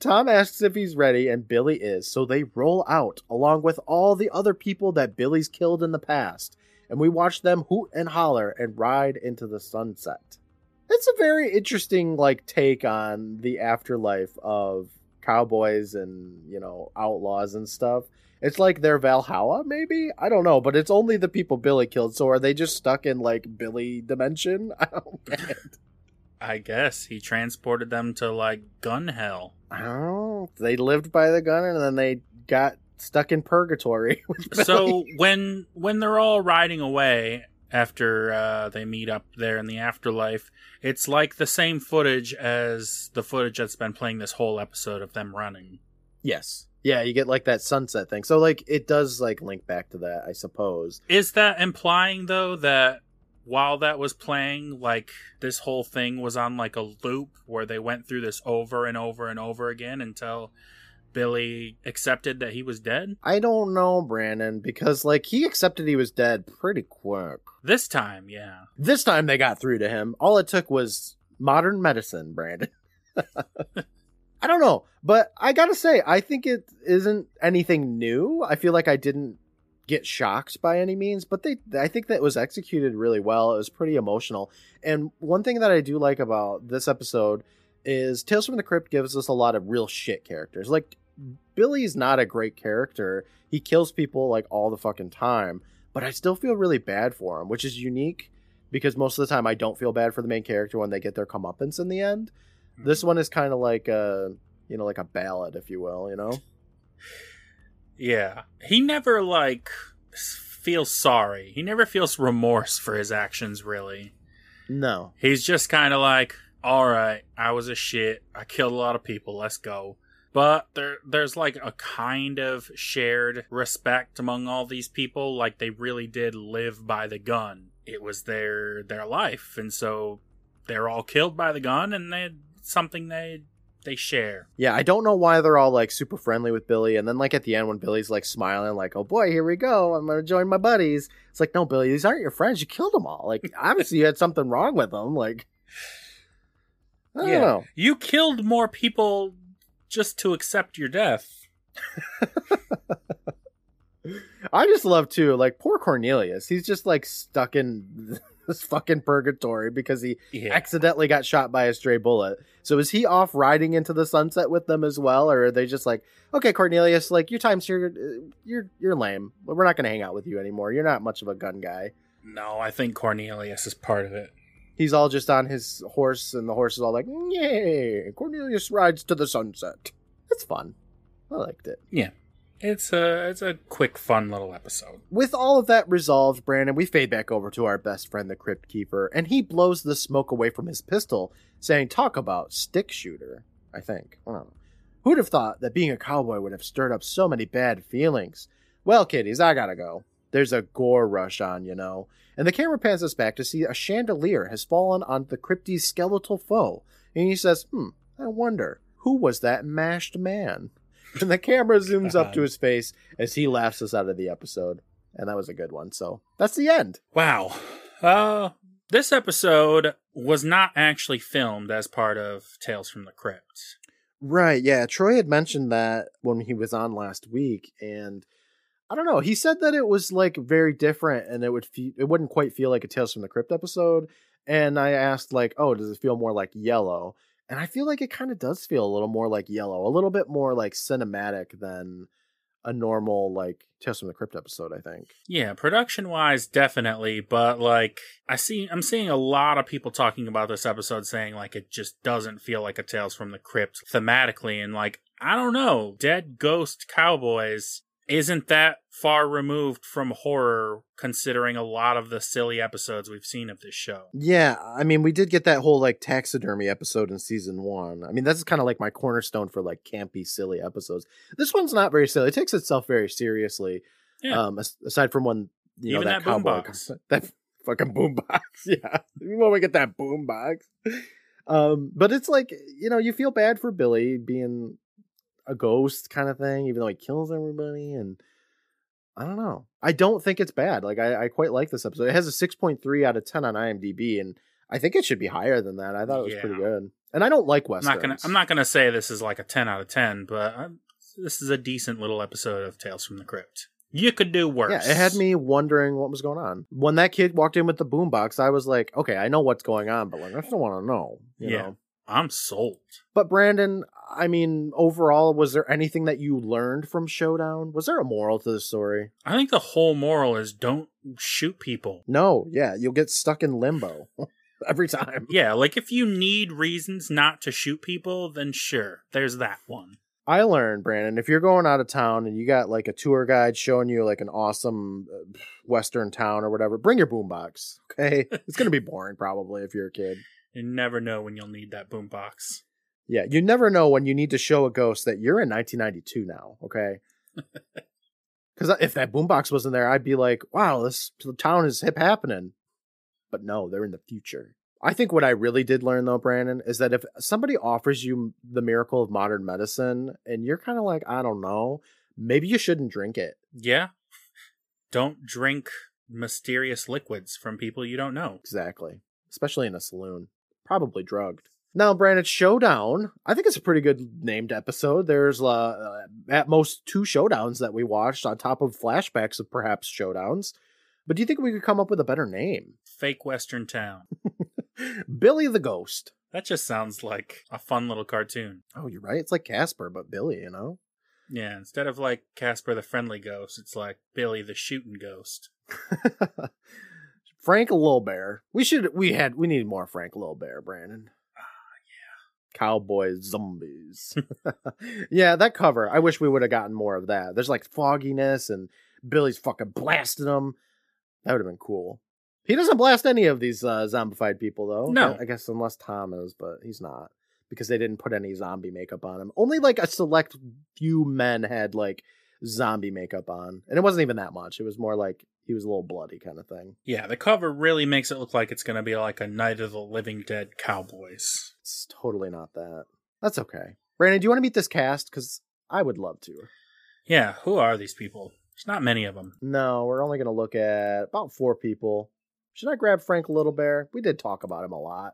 A: Tom asks if he's ready, and Billy is, so they roll out along with all the other people that Billy's killed in the past, and we watch them hoot and holler and ride into the sunset. It's a very interesting like take on the afterlife of cowboys and you know outlaws and stuff. It's like their Valhalla, maybe I don't know, but it's only the people Billy killed. So are they just stuck in like Billy dimension? <laughs> I don't get.
B: I guess he transported them to like gun hell.
A: Oh. They lived by the gun and then they got stuck in purgatory. <laughs>
B: So when when they're all riding away after uh, they meet up there in the afterlife, it's like the same footage as the footage that's been playing this whole episode of them running.
A: yes, yeah, you get like that sunset thing. So like it does like link back to that, I suppose.
B: Is that implying though that while that was playing, like this whole thing was on like a loop where they went through this over and over and over again until Billy accepted that he was dead?
A: I don't know, Brandon, because like he accepted he was dead pretty quick.
B: This time, yeah.
A: This time they got through to him. All it took was modern medicine, Brandon. <laughs> I don't know, but I gotta say, I think it isn't anything new. I feel like I didn't get shocked by any means, but they, I think that was executed really well. It was pretty emotional. And one thing that I do like about this episode is Tales from the Crypt gives us a lot of real shit characters. Like Billy's not a great character. He kills people like all the fucking time, but I still feel really bad for him, which is unique because most of the time I don't feel bad for the main character when they get their comeuppance in the end. This one is kind of like a, you know, like a ballad, if you will, you know?
B: Yeah. He never like feels sorry. He never feels remorse for his actions really.
A: No.
B: He's just kind of like, "All right, I was a shit. I killed a lot of people. Let's go." But there there's like a kind of shared respect among all these people like they really did live by the gun. It was their their life and so they're all killed by the gun and they something they they share.
A: Yeah, I don't know why they're all like super friendly with Billy, and then like at the end when Billy's like smiling, like, "Oh boy, here we go! I'm gonna join my buddies." It's like, no, Billy, these aren't your friends. You killed them all. Like, <laughs> obviously, you had something wrong with them. Like, I don't know.
B: You killed more people just to accept your death. <laughs>
A: I just love too, like poor Cornelius. He's just like stuck in <laughs> <laughs> this fucking purgatory because he
B: Yeah.
A: accidentally got shot by a stray bullet. So is he off riding into the sunset with them as well, or are they just like, okay, Cornelius, like your time's here, you're you're lame. We're not gonna hang out with you anymore. You're not much of a gun guy.
B: No, I think Cornelius is part of it.
A: He's all just on his horse, and the horse is all like, yay! Cornelius rides to the sunset. It's fun. I liked it.
B: Yeah. It's a it's a quick, fun little episode.
A: With all of that resolved, Brandon, we fade back over to our best friend, the Crypt Keeper, and he blows the smoke away from his pistol, saying, Talk about stick shooter, I think. I. Who'd have thought that being a cowboy would have stirred up so many bad feelings? Well, kiddies, I gotta go. There's a gore rush on, you know. And the camera pans us back to see a chandelier has fallen on the crypty's skeletal foe. And he says, Hmm, I wonder, who was that mashed man? <laughs> And the camera zooms up to his face as he laughs us out of the episode. And that was a good one. So that's the end.
B: Wow. Uh, this episode was not actually filmed as part of Tales from the Crypt.
A: Right. Yeah. Troy had mentioned that when he was on last week. And I don't know. He said that it was like very different and it would fe- it wouldn't quite feel like a Tales from the Crypt episode. And I asked, like, oh, does it feel more like yellow? And I feel like it kind of does feel a little more like yellow, a little bit more like cinematic than a normal like Tales from the Crypt episode, I think.
B: Yeah, production wise, definitely. But like, I see, I'm seeing a lot of people talking about this episode saying like it just doesn't feel like a Tales from the Crypt thematically, and like I don't know, dead ghost cowboys isn't that far removed from horror considering a lot of the silly episodes we've seen of this show.
A: Yeah, I mean, we did get that whole like taxidermy episode in season one. I mean, that's kind of like my cornerstone for like campy, silly episodes. This one's not very silly. It takes itself very seriously.
B: Yeah.
A: Um, aside from when you
B: Even
A: know
B: that
A: that, cowboy,
B: boombox. <laughs>
A: that fucking boombox. <laughs> Yeah, when we get that boombox. Um, but it's like you know, you feel bad for Billy being a ghost kind of thing, even though he kills everybody and. I don't know. I don't think it's bad. Like I, I quite like this episode. It has a six point three out of ten on IMDb, and I think it should be higher than that. I thought it was pretty good. And I don't like
B: I'm not gonna, I'm not gonna say this is like a 10 out of 10, but i this is a decent little episode of Tales from the Crypt. You could do worse.
A: Yeah, it had me wondering what was going on. When that kid walked in with the boombox, I was like, okay, I know what's going on, but like I still want to know. You
B: Yeah.
A: know?
B: I'm sold.
A: But Brandon, I mean, overall, was there anything that you learned from Showdown? Was there a moral to the story?
B: I think the whole moral is don't shoot people.
A: No. Yeah, you'll get stuck in limbo <laughs> every time.
B: Yeah, like if you need reasons not to shoot people, then sure, there's that one.
A: I learned, Brandon, if you're going out of town and you got like a tour guide showing you like an awesome uh, western town or whatever, bring your boombox. Okay, <laughs> it's gonna be boring probably if you're a kid.
B: You never know when you'll need that boombox.
A: Yeah, you never know when you need to show a ghost that you're in 1992 now. Okay, <laughs> because if that boombox wasn't there, I'd be like, "Wow, this town is hip happening." But no, they're in the future. I think what I really did learn though, Brandon, is that if somebody offers you the miracle of modern medicine and you're kind of like, I don't know, maybe you shouldn't drink it.
B: Yeah. Don't drink mysterious liquids from people you don't know.
A: Exactly. Especially in a saloon. Probably drugged. Now, Brandon, Showdown. I think it's a pretty good named episode. There's uh, uh, at most two showdowns that we watched on top of flashbacks of perhaps showdowns. But do you think we could come up with a better name?
B: Fake Western Town. <laughs>
A: Billy the Ghost.
B: That just sounds like a fun little cartoon.
A: Oh, you're right. It's like Casper, but Billy, you know?
B: Yeah, instead of like Casper the Friendly Ghost, it's like Billy the Shooting Ghost. <laughs>
A: Frank Little Bear. We should we had we need more Frank Little Bear, Brandon. Ah, <sighs> yeah. Cowboy zombies. <laughs> yeah, that cover. I wish we would have gotten more of that. There's like fogginess and Billy's fucking blasting them. That would have been cool. He doesn't blast any of these uh, zombified people though.
B: No.
A: I, I guess unless Tom is, but he's not because they didn't put any zombie makeup on him. Only like a select few men had like zombie makeup on, and it wasn't even that much. It was more like he was a little bloody kind of thing.
B: Yeah, the cover really makes it look like it's going to be like a Night of the Living Dead Cowboys.
A: It's totally not that. That's okay. Brandon, do you want to meet this cast? Because I would love to.
B: Yeah, who are these people? There's not many of them.
A: No, we're only going to look at about four people. Should I grab Frank Little Bear? We did talk about him a lot.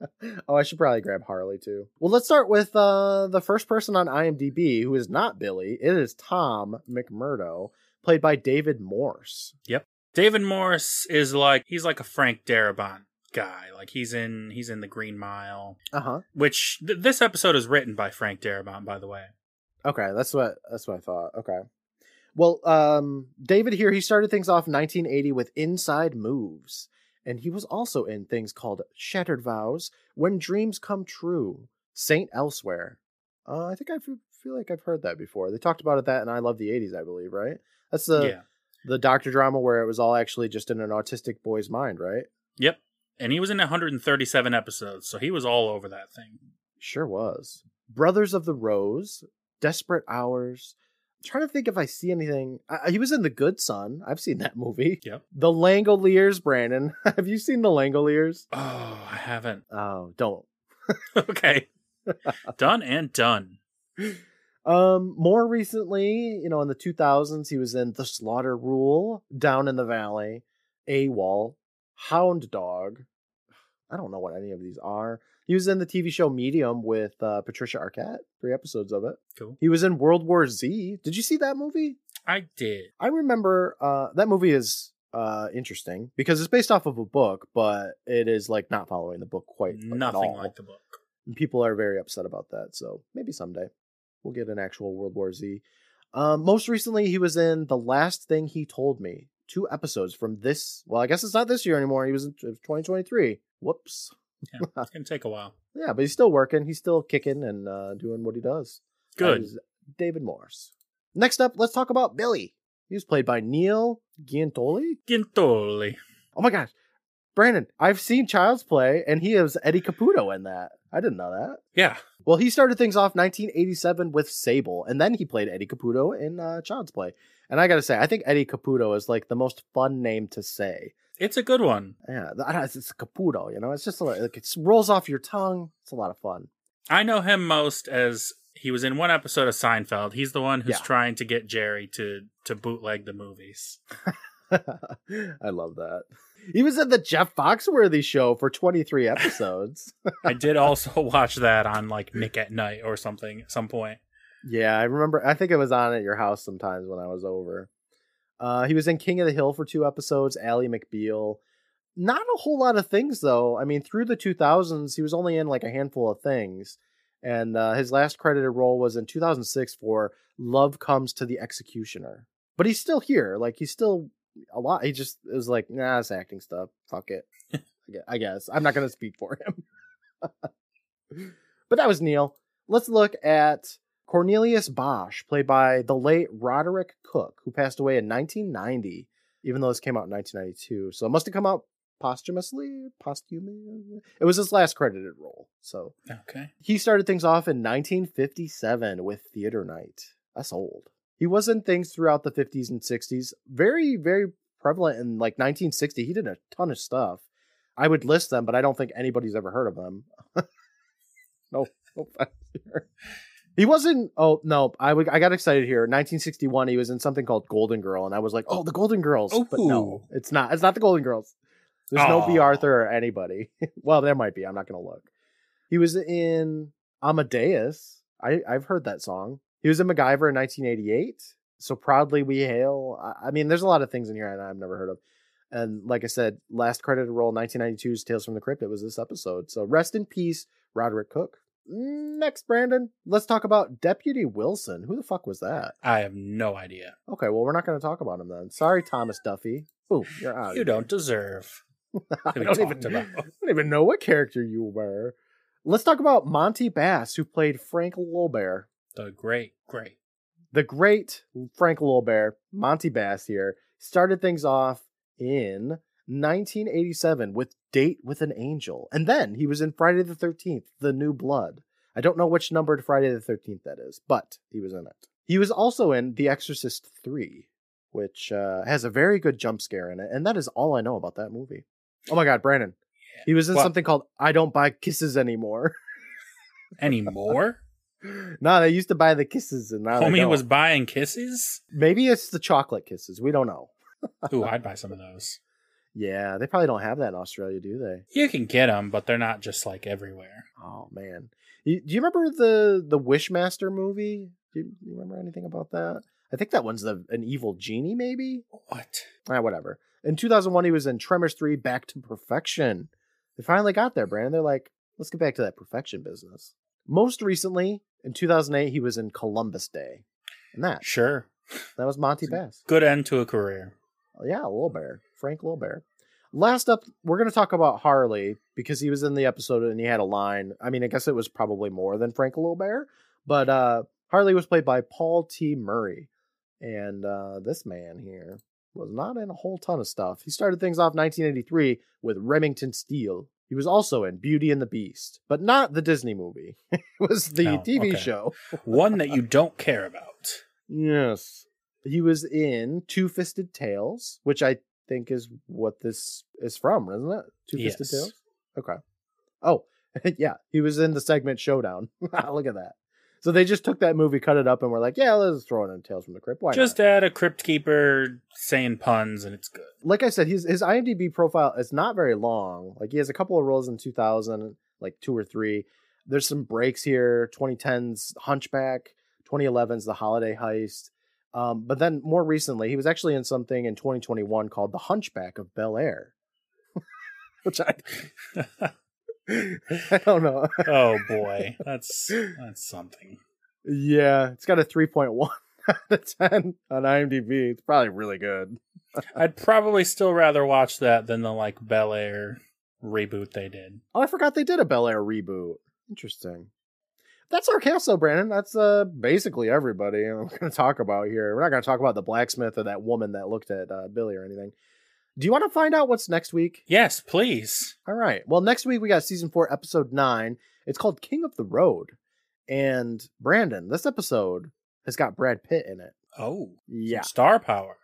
A: <laughs> oh, I should probably grab Harley too. Well, let's start with uh, the first person on IMDb who is not Billy. It is Tom McMurdo, played by David Morse. Yep.
B: David Morse is like he's like a Frank Darabont guy. Like he's in he's in the Green Mile,
A: Uh huh.
B: which th- this episode is written by Frank Darabont, by the way.
A: Okay, that's what that's what I thought. Okay. Well, um David here he started things off 1980 with Inside Moves, and he was also in things called Shattered Vows, When Dreams Come True, Saint Elsewhere. Uh, I think I f- feel like I've heard that before. They talked about it that and I Love the 80s, I believe, right? That's the
B: yeah.
A: the doctor drama where it was all actually just in an autistic boy's mind, right?
B: Yep. And he was in 137 episodes, so he was all over that thing.
A: Sure was. Brothers of the Rose, Desperate Hours. I'm trying to think if I see anything. I, he was in The Good Son. I've seen that movie.
B: Yep.
A: The Langoliers, Brandon. <laughs> Have you seen The Langoliers?
B: Oh, I haven't.
A: Oh, don't. <laughs> <laughs>
B: okay. Done and done.
A: Um, more recently, you know, in the 2000s, he was in The Slaughter Rule, Down in the Valley, AWOL, Hound Dog. I don't know what any of these are. He was in the TV show Medium with uh, Patricia Arquette, three episodes of it.
B: Cool.
A: He was in World War Z. Did you see that movie?
B: I did.
A: I remember uh, that movie is uh, interesting because it's based off of a book, but it is like not following the book quite
B: Nothing like the book.
A: And people are very upset about that. So maybe someday we'll get an actual World War Z. Um, most recently, he was in The Last Thing He Told Me. Two episodes from this. Well, I guess it's not this year anymore. He was in 2023. Whoops.
B: Yeah, <laughs> it's gonna take a while.
A: Yeah, but he's still working. He's still kicking and uh, doing what he does.
B: Good.
A: David Morse. Next up, let's talk about Billy. He was played by Neil Giantoli.
B: Gintoli.
A: Oh my gosh. Brandon, I've seen Child's Play, and he is Eddie Caputo in that. I didn't know that.
B: Yeah.
A: Well, he started things off 1987 with Sable, and then he played Eddie Caputo in uh, Child's Play. And I got to say, I think Eddie Caputo is like the most fun name to say.
B: It's a good one.
A: Yeah, I don't it's, it's Caputo, you know. It's just a, like it rolls off your tongue. It's a lot of fun.
B: I know him most as he was in one episode of Seinfeld. He's the one who's
A: Yeah.
B: trying to get Jerry to to bootleg the movies. <laughs>
A: I love that. He was in the Jeff Foxworthy show for 23 episodes. <laughs>
B: I did also <laughs> watch that on like Nick at Night or something at some point.
A: Yeah, I remember. I think it was on at your house sometimes when I was over. Uh, he was in King of the Hill for two episodes. Ally McBeal. Not a whole lot of things though. I mean, through the 2000s, he was only in like a handful of things, and uh, his last credited role was in 2006 for Love Comes to the Executioner. But he's still here. Like he's still a lot. He just it was like, nah, it's acting stuff. Fuck it. I guess I'm not gonna speak for him. <laughs> but that was Neil. Let's look at Cornelius Bosch, played by the late Roderick Cook, who passed away in 1990, even though this came out in 1992. So it must have come out posthumously, posthumously. It was his last credited role. So
B: Okay.
A: he started things off in 1957 with Theater Night. That's old. He was in things throughout the 50s and 60s. Very, very prevalent in like 1960. He did a ton of stuff. I would list them, but I don't think anybody's ever heard of them. <laughs> no, no. He wasn't. Oh no, I would- I got excited here. 1961, he was in something called Golden Girl, and I was like, oh, the Golden Girls. But no,
B: oh.
A: it's not. It's not the Golden Girls. There's no
B: Bea
A: Arthur or anybody. <laughs> well, there might be. I'm not gonna look. He was in Amadeus. I I've heard that song. He was in MacGyver in 1988. So proudly we hail. I, mean, there's a lot of things in here that I've never heard of. And like I said, last credited role 1992's Tales from the Crypt. It was this episode. So rest in peace, Roderick Cook. Next, Brandon, let's talk about Deputy Wilson. Who the fuck was that?
B: I have no idea.
A: Okay, well, we're not going to talk about him then. Sorry, Thomas Duffy. Boom, you're out.
B: You don't deserve <laughs>
A: I don't, even,
B: about.
A: I don't even know what character you were. Let's talk about Monty Bass, who played Frank Lulbear.
B: The great, great.
A: The great Frank Lulbear, Monty Bass here, started things off in 1987 with Date with an Angel. And then he was in Friday the 13th, The New Blood. I don't know which numbered Friday the 13th that is, but he was in it. He was also in The Exorcist 3, which uh, has a very good jump scare in it. And that is all I know about that movie. Oh my God, Brandon. He was in something called I Don't Buy Kisses Anymore. <laughs>
B: Any more? <laughs>
A: no, they used to buy the kisses and now
B: Homie was buying kisses?
A: Maybe it's the chocolate kisses. We don't know. <laughs>
B: Ooh, I'd buy some of those.
A: Yeah, they probably don't have that in Australia, do they?
B: You can get them, but they're not just like everywhere.
A: Oh man, you, do you remember the the Wishmaster movie? Do you, you remember anything about that? I think that one's the an evil genie, maybe.
B: What?
A: Ah, whatever. In 2001, he was in Tremors 3: Back to Perfection. They finally got there, Brandon. They're like, let's get back to that perfection business. Most recently, in 2008, he was in Columbus Day, and that
B: Sure.
A: that was Monty Bass.
B: Good end to a career.
A: Yeah, Little Bear. Frank Little Bear. Last up, we're going to talk about Harley because he was in the episode and he had a line. I mean, I guess it was probably more than Frank Little Bear, but uh, Harley was played by Paul T. Murray. And uh, this man here was not in a whole ton of stuff. He started things off 1983 with Remington Steele. He was also in Beauty and the Beast, but not the Disney movie. <laughs> it was the
B: Oh,
A: TV
B: okay.
A: show.
B: One that you don't care about.
A: Yes. He was in Two Fisted Tales, which I think is what this is from, isn't it? Two Fisted
B: Yes.
A: Tales? Okay. Oh, <laughs> yeah. He was in the segment Showdown. <laughs> Look at that. So they just took that movie, cut it up, and were like, yeah, let's throw it in Tales from the Crypt. Why
B: Just
A: not?
B: add a crypt keeper saying puns and it's good.
A: Like I said, his, his IMDb profile is not very long. Like he has a couple of roles in 2000, like two or three. There's some breaks here 2010's Hunchback, 2011's The Holiday Heist. Um, but then more recently, he was actually in something in 2021 called The Hunchback of Bel Air, <laughs> which I <laughs> <laughs> I don't know.
B: Oh boy, that's that's something.
A: yeah, it's got a 3.1 <laughs> out of 10 on IMDb. It's probably really good. <laughs>
B: I'd probably still rather watch that than the like Bel Air reboot they did.
A: Oh, I forgot they did a Bel Air reboot. Interesting. That's our cast, though, Brandon. That's uh basically everybody I'm going to talk about here. We're not going to talk about the blacksmith or that woman that looked at uh, Billy or anything. Do you want to find out what's next week?
B: Yes, please.
A: All right. Well, next week we got season four, episode nine. It's called King of the Road. And Brandon, this episode has got Brad Pitt in it.
B: Oh,
A: Yeah.
B: star power.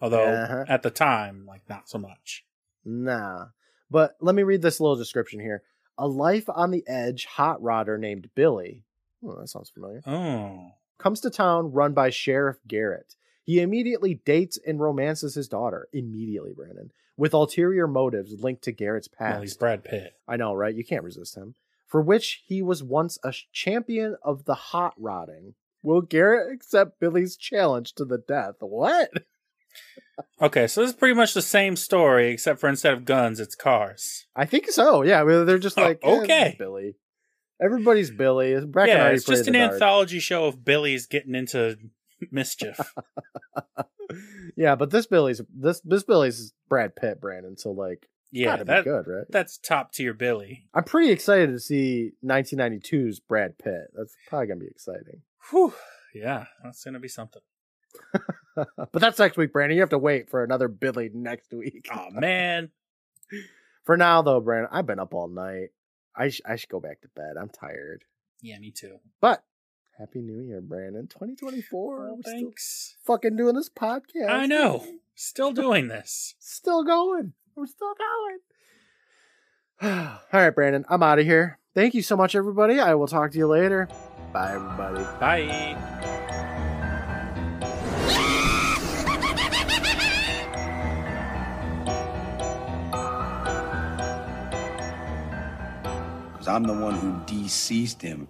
B: Although
A: Uh-huh.
B: at the time, like not so much.
A: Nah. But let me read this little description here. A life on the edge hot rodder named Billy. Oh, that sounds familiar.
B: Oh,
A: comes to town run by Sheriff Garrett. He immediately dates and romances his daughter. Immediately, Brandon. With ulterior motives linked to Garrett's past.
B: well, he's Brad Pitt.
A: I know, right? You can't resist him. For which he was once a champion of the hot rodding. Will Garrett accept Billy's challenge to the death? What? <laughs>
B: Okay, so this is pretty much the same story, except for instead of guns, it's cars.
A: I think so. Yeah, I mean, they're just
B: Oh,
A: like, eh,
B: okay.
A: Billy. Everybody's Billy. Bracken
B: yeah, it's just an anthology show of Billy's getting into mischief. <laughs>
A: yeah, but this Billy's this this Billy's Brad Pitt, Brandon. So like,
B: yeah,
A: gotta
B: that,
A: good, right?
B: that's top tier Billy.
A: I'm pretty excited to see 1992's Brad Pitt. That's probably gonna be exciting.
B: Whew. Yeah, that's gonna be something. <laughs>
A: but that's next week, Brandon. You have to wait for another Billy next week.
B: Oh man, <laughs>
A: For now, though, Brandon, I've been up all night. I sh- I should go back to bed. I'm tired.
B: yeah, me too.
A: But Happy New Year, Brandon. 2024.
B: Well,
A: We're still
B: thanks.
A: fucking doing this podcast.
B: I know. Still doing this. <laughs>
A: Still going. We're still going. <sighs> all right, Brandon. I'm out of here. Thank you so much, everybody. I will talk to you later. Bye, everybody.
B: Bye. <laughs>
E: Because I'm the one who deceased him.